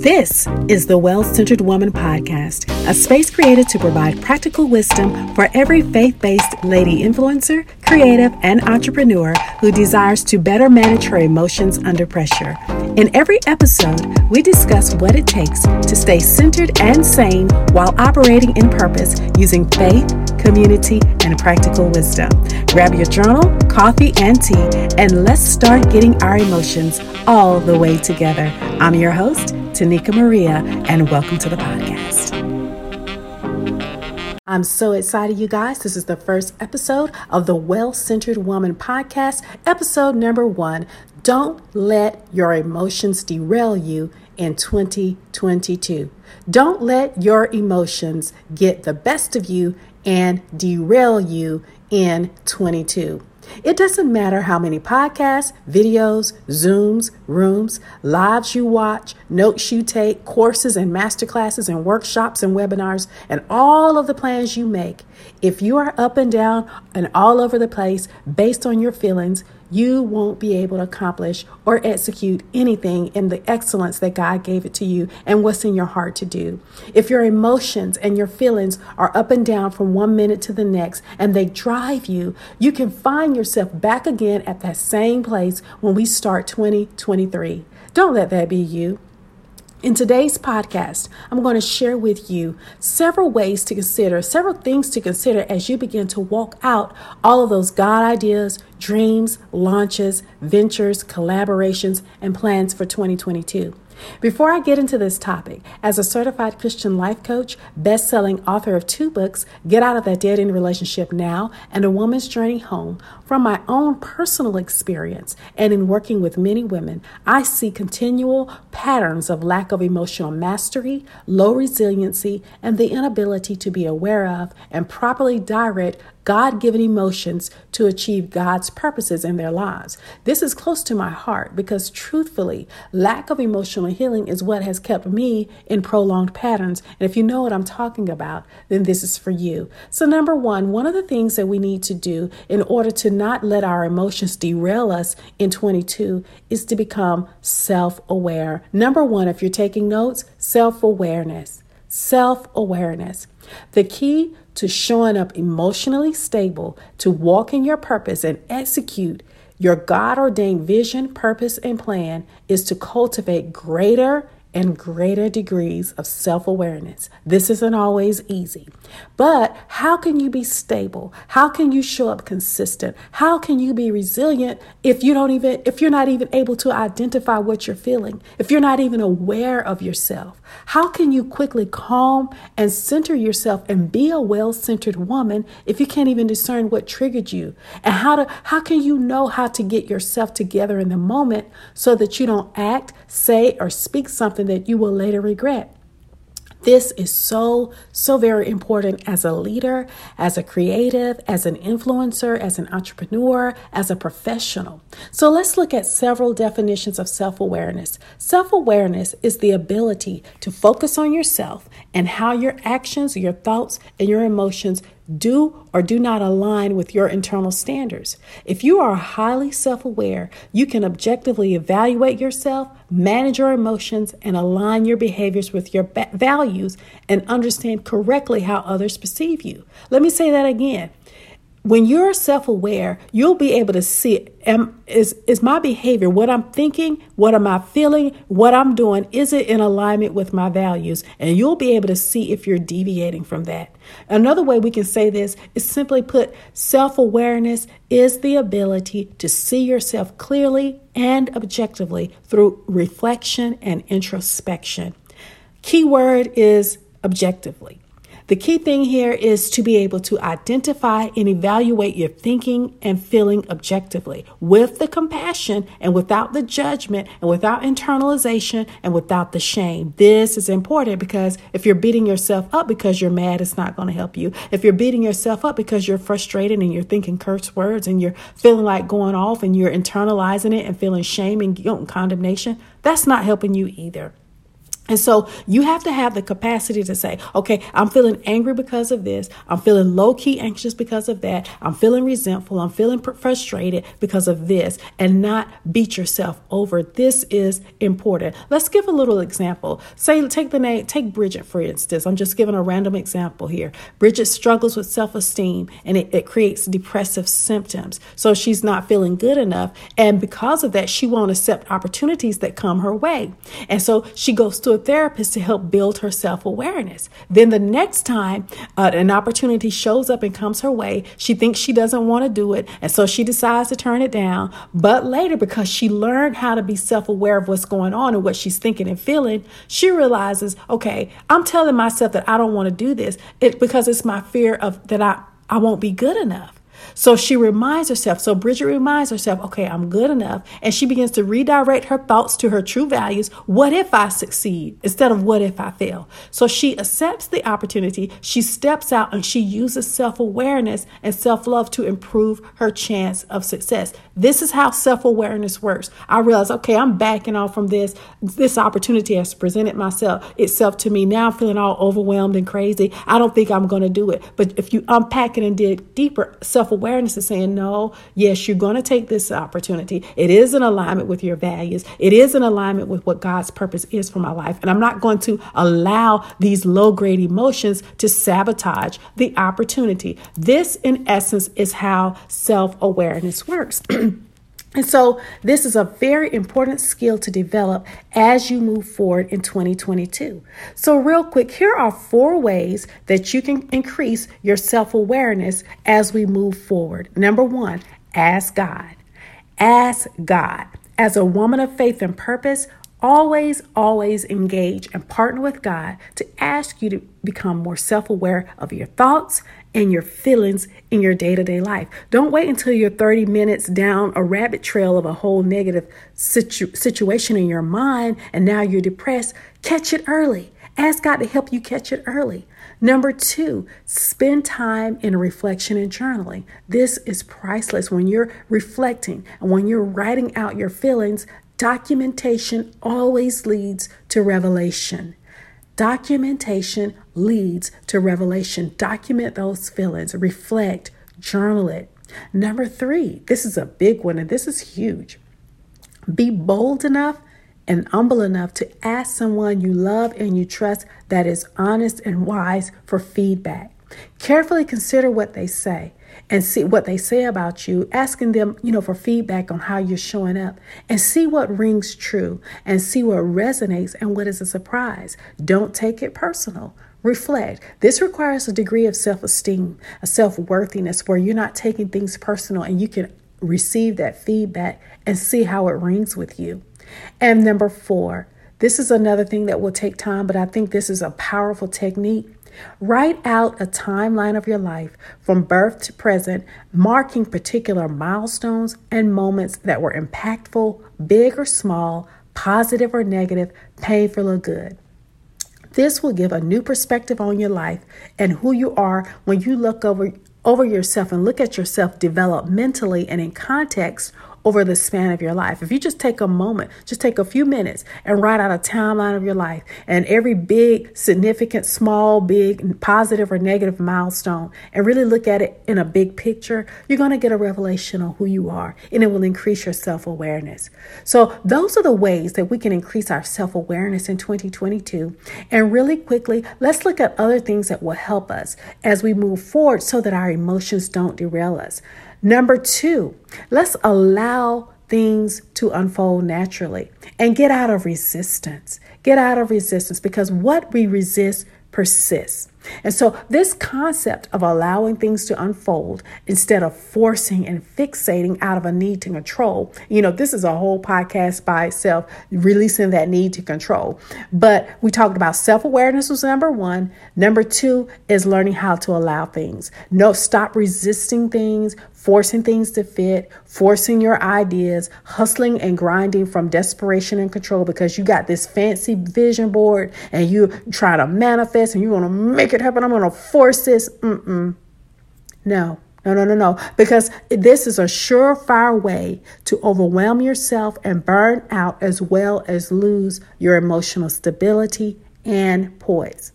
This is the Well Centered Woman Podcast, a space created to provide practical wisdom for every faith based lady influencer, creative, and entrepreneur who desires to better manage her emotions under pressure. In every episode, we discuss what it takes to stay centered and sane while operating in purpose using faith, community, and practical wisdom. Grab your journal, coffee, and tea, and let's start getting our emotions all the way together. I'm your host, Tonika Maria, and welcome to the podcast. I'm so excited, you guys. This is the first episode of the Well Centered Woman podcast, episode number one. Don't let your emotions derail you in 2022. Don't let your emotions get the best of you and derail you in 22. It doesn't matter how many podcasts, videos, Zooms, rooms, lives you watch, notes you take, courses and masterclasses and workshops and webinars, and all of the plans you make. If you are up and down and all over the place based on your feelings, you won't be able to accomplish or execute anything in the excellence that God gave it to you and what's in your heart to do. If your emotions and your feelings are up and down from one minute to the next and they drive you, you can find yourself back again at that same place when we start 2023. Don't let that be you. In today's podcast, I'm going to share with you several ways to consider, several things to consider as you begin to walk out all of those God ideas, dreams, launches, ventures, collaborations, and plans for 2022. Before I get into this topic, as a certified Christian life coach, best selling author of two books, Get Out of That Dead End Relationship Now and A Woman's Journey Home, from my own personal experience and in working with many women, I see continual patterns of lack of emotional mastery, low resiliency, and the inability to be aware of and properly direct God given emotions to achieve God's purposes in their lives. This is close to my heart because, truthfully, lack of emotional healing is what has kept me in prolonged patterns. And if you know what I'm talking about, then this is for you. So, number one, one of the things that we need to do in order to not let our emotions derail us in 22 is to become self aware. Number one, if you're taking notes, self awareness. Self awareness. The key to showing up emotionally stable, to walk in your purpose and execute your God ordained vision, purpose, and plan is to cultivate greater and greater degrees of self awareness. This isn't always easy, but how can you be stable? How can you show up consistent? How can you be resilient if you don't even, if you're not even able to identify what you're feeling, if you're not even aware of yourself? How can you quickly calm and center yourself and be a well centered woman if you can't even discern what triggered you? And how to, how can you know how to get yourself together in the moment so that you don't act, say, or speak something? Something that you will later regret. This is so, so very important as a leader, as a creative, as an influencer, as an entrepreneur, as a professional. So let's look at several definitions of self awareness. Self awareness is the ability to focus on yourself and how your actions, your thoughts, and your emotions do or do not align with your internal standards. If you are highly self aware, you can objectively evaluate yourself, manage your emotions, and align your behaviors with your values and understand correctly how others perceive you. Let me say that again when you're self-aware you'll be able to see am, is, is my behavior what i'm thinking what am i feeling what i'm doing is it in alignment with my values? And you'll be able to see if you're deviating from that. Another way we can say this is simply put self-awareness is the ability to see yourself clearly and objectively through reflection and introspection. Key word is objectively the key thing here is to be able to identify and evaluate your thinking and feeling objectively with the compassion and without the judgment and without internalization and without the shame. This is important because if you're beating yourself up because you're mad, it's not going to help you. If you're beating yourself up because you're frustrated and you're thinking curse words and you're feeling like going off and you're internalizing it and feeling shame and guilt and condemnation, that's not helping you either. And so you have to have the capacity to say, okay, I'm feeling angry because of this. I'm feeling low key anxious because of that. I'm feeling resentful. I'm feeling frustrated because of this and not beat yourself over. This is important. Let's give a little example. Say, take the name, take Bridget, for instance. I'm just giving a random example here. Bridget struggles with self esteem and it, it creates depressive symptoms. So she's not feeling good enough. And because of that, she won't accept opportunities that come her way. And so she goes to a therapist to help build her self awareness. Then the next time uh, an opportunity shows up and comes her way, she thinks she doesn't want to do it. And so she decides to turn it down. But later, because she learned how to be self aware of what's going on and what she's thinking and feeling, she realizes, okay, I'm telling myself that I don't want to do this it, because it's my fear of that I, I won't be good enough. So she reminds herself, so Bridget reminds herself, okay, I'm good enough. And she begins to redirect her thoughts to her true values. What if I succeed instead of what if I fail? So she accepts the opportunity. She steps out and she uses self awareness and self love to improve her chance of success. This is how self awareness works. I realize, okay, I'm backing off from this. This opportunity has presented myself itself to me. Now I'm feeling all overwhelmed and crazy. I don't think I'm going to do it. But if you unpack it and dig deeper, self awareness is saying, no, yes, you're going to take this opportunity. It is in alignment with your values, it is in alignment with what God's purpose is for my life. And I'm not going to allow these low grade emotions to sabotage the opportunity. This, in essence, is how self awareness works. And so, this is a very important skill to develop as you move forward in 2022. So, real quick, here are four ways that you can increase your self awareness as we move forward. Number one, ask God. Ask God. As a woman of faith and purpose, always, always engage and partner with God to ask you to become more self aware of your thoughts and your feelings in your day to day life. Don't wait until you're 30 minutes down a rabbit trail of a whole negative situ- situation in your mind and now you're depressed. Catch it early. Ask God to help you catch it early. Number two, spend time in reflection and journaling. This is priceless. When you're reflecting and when you're writing out your feelings, documentation always leads to revelation. Documentation leads to revelation. Document those feelings, reflect, journal it. Number three, this is a big one and this is huge. Be bold enough and humble enough to ask someone you love and you trust that is honest and wise for feedback. Carefully consider what they say and see what they say about you, asking them, you know, for feedback on how you're showing up and see what rings true and see what resonates and what is a surprise. Don't take it personal. Reflect. This requires a degree of self esteem, a self worthiness where you're not taking things personal and you can receive that feedback and see how it rings with you. And number four, this is another thing that will take time, but I think this is a powerful technique. Write out a timeline of your life from birth to present, marking particular milestones and moments that were impactful, big or small, positive or negative, painful or good. This will give a new perspective on your life and who you are when you look over over yourself and look at yourself developmentally and in context over the span of your life. If you just take a moment, just take a few minutes and write out a timeline of your life and every big, significant, small, big, positive or negative milestone and really look at it in a big picture, you're going to get a revelation on who you are and it will increase your self awareness. So, those are the ways that we can increase our self awareness in 2022. And really quickly, let's look at other things that will help us as we move forward so that our emotions don't derail us. Number two, let's allow things to unfold naturally and get out of resistance. Get out of resistance because what we resist persists. And so, this concept of allowing things to unfold instead of forcing and fixating out of a need to control, you know, this is a whole podcast by itself, releasing that need to control. But we talked about self awareness was number one. Number two is learning how to allow things. No, stop resisting things, forcing things to fit, forcing your ideas, hustling and grinding from desperation and control because you got this fancy vision board and you try to manifest and you want to make it happen. I'm going to force this. Mm-mm. No, No, no, no, no. Because this is a surefire way to overwhelm yourself and burn out as well as lose your emotional stability and poise.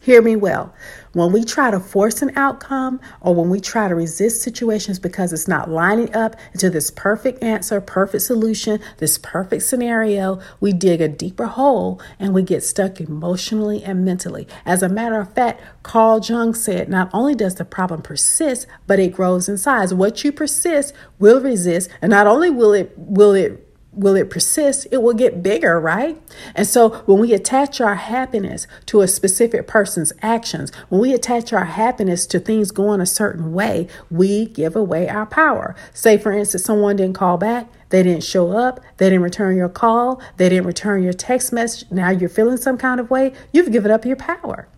Hear me well. When we try to force an outcome or when we try to resist situations because it's not lining up into this perfect answer, perfect solution, this perfect scenario, we dig a deeper hole and we get stuck emotionally and mentally. As a matter of fact, Carl Jung said not only does the problem persist, but it grows in size. What you persist will resist, and not only will it will it will it persist? It will get bigger, right? And so when we attach our happiness to a specific person's actions, when we attach our happiness to things going a certain way, we give away our power. Say, for instance, someone didn't call back. They didn't show up. They didn't return your call. They didn't return your text message. Now you're feeling some kind of way. You've given up your power.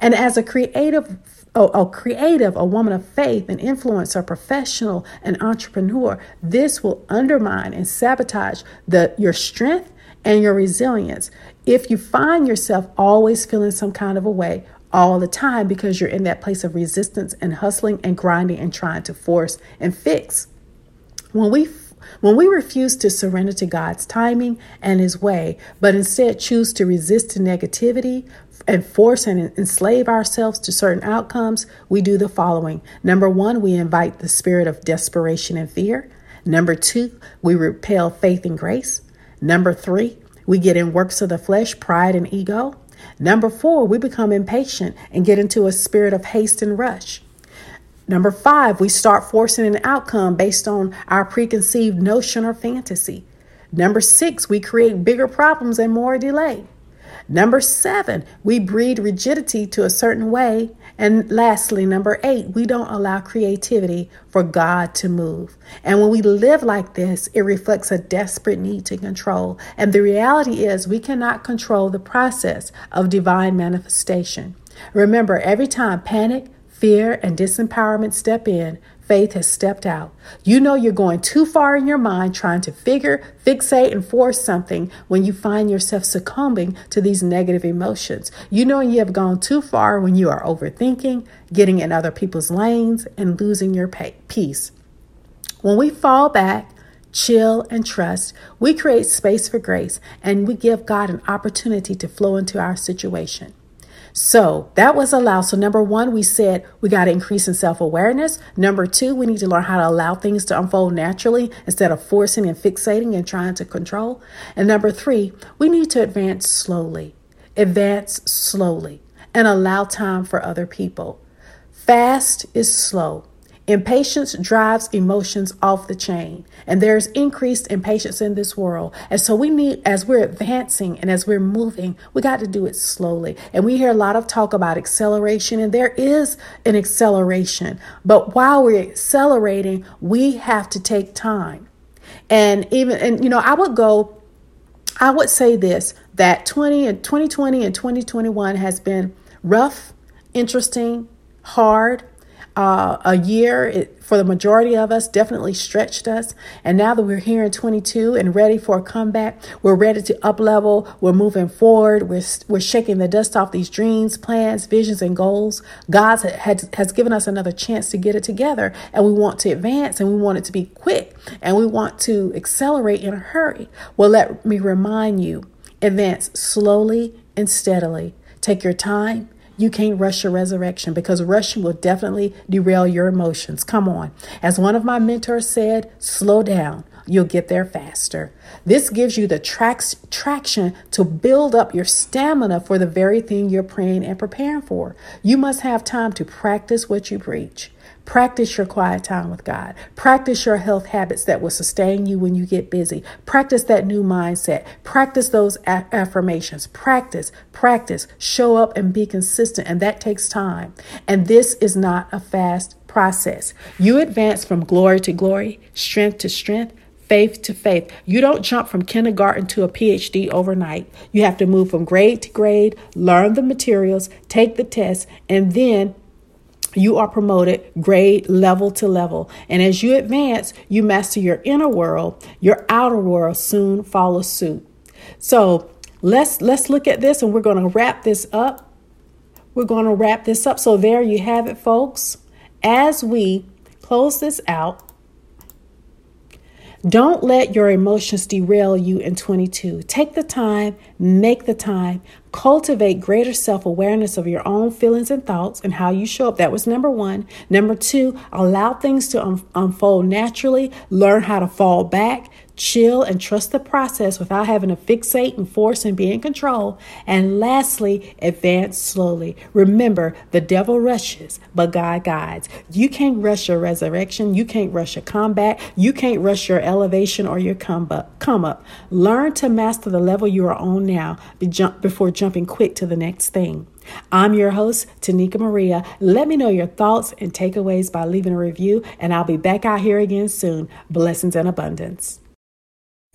And as a creative a, a, creative, a woman of faith, an influencer, professional, an entrepreneur, this will undermine and sabotage the your strength and your resilience. If you find yourself always feeling some kind of a way all the time because you're in that place of resistance and hustling and grinding and trying to force and fix. When we when we refuse to surrender to God's timing and His way, but instead choose to resist to negativity, and force and enslave ourselves to certain outcomes, we do the following. Number one, we invite the spirit of desperation and fear. Number two, we repel faith and grace. Number three, we get in works of the flesh, pride and ego. Number four, we become impatient and get into a spirit of haste and rush. Number five, we start forcing an outcome based on our preconceived notion or fantasy. Number six, we create bigger problems and more delay. Number seven, we breed rigidity to a certain way. And lastly, number eight, we don't allow creativity for God to move. And when we live like this, it reflects a desperate need to control. And the reality is, we cannot control the process of divine manifestation. Remember, every time panic, fear, and disempowerment step in, faith has stepped out. You know you're going too far in your mind trying to figure, fixate, and force something when you find yourself succumbing to these negative emotions. You know you have gone too far when you are overthinking, getting in other people's lanes, and losing your peace. When we fall back, chill, and trust, we create space for grace and we give God an opportunity to flow into our situation. So that was allowed. So, number one, we said we got to increase in self awareness. Number two, we need to learn how to allow things to unfold naturally instead of forcing and fixating and trying to control. And number three, we need to advance slowly, advance slowly, and allow time for other people. Fast is slow. Impatience drives emotions off the chain, and there's increased impatience in this world. And so we need, as we're advancing and as we're moving, we got to do it slowly. And we hear a lot of talk about acceleration, and there is an acceleration. But while we're accelerating, we have to take time. And even, and you know, I would go, I would say this that 20 and 2020 and 2021 has been rough, interesting, hard uh, a year it, for the majority of us definitely stretched us. And now that we're here in 22 and ready for a comeback, we're ready to up level. We're moving forward. We're, we're shaking the dust off these dreams, plans, visions, and goals. God has, has given us another chance to get it together. And we want to advance and we want it to be quick and we want to accelerate in a hurry. Well, let me remind you advance slowly and steadily. Take your time you can't rush your resurrection because rushing will definitely derail your emotions. Come on. As one of my mentors said, slow down. You'll get there faster. This gives you the trax- traction to build up your stamina for the very thing you're praying and preparing for. You must have time to practice what you preach. Practice your quiet time with God. Practice your health habits that will sustain you when you get busy. Practice that new mindset. Practice those a- affirmations. Practice, practice, show up and be consistent. And that takes time. And this is not a fast process. You advance from glory to glory, strength to strength, faith to faith. You don't jump from kindergarten to a PhD overnight. You have to move from grade to grade, learn the materials, take the tests, and then you are promoted grade level to level. And as you advance, you master your inner world, your outer world soon follows suit. So let's let's look at this and we're going to wrap this up. We're going to wrap this up. So there you have it, folks. as we close this out, don't let your emotions derail you in 22. Take the time, make the time, cultivate greater self awareness of your own feelings and thoughts and how you show up. That was number one. Number two, allow things to un- unfold naturally, learn how to fall back, chill, and trust the process without having to fixate and force and be in control. And lastly, advance slowly. Remember, the devil rushes, but God guides. You can't rush your resurrection. You can't rush your combat. You can't rush your elevation or your come up. Come up. Learn to master the level you are on now before jumping quick to the next thing. I'm your host, Tonika Maria. Let me know your thoughts and takeaways by leaving a review, and I'll be back out here again soon. Blessings and abundance.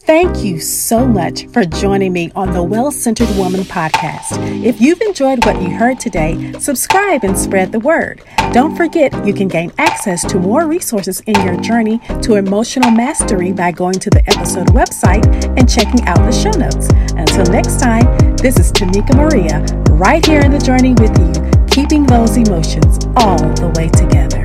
Thank you so much for joining me on the Well Centered Woman podcast. If you've enjoyed what you heard today, subscribe and spread the word. Don't forget you can gain access to more resources in your journey to emotional mastery by going to the episode website and checking out the show notes. Until next time, this is Tonika Maria, right here in the journey with you, keeping those emotions all the way together.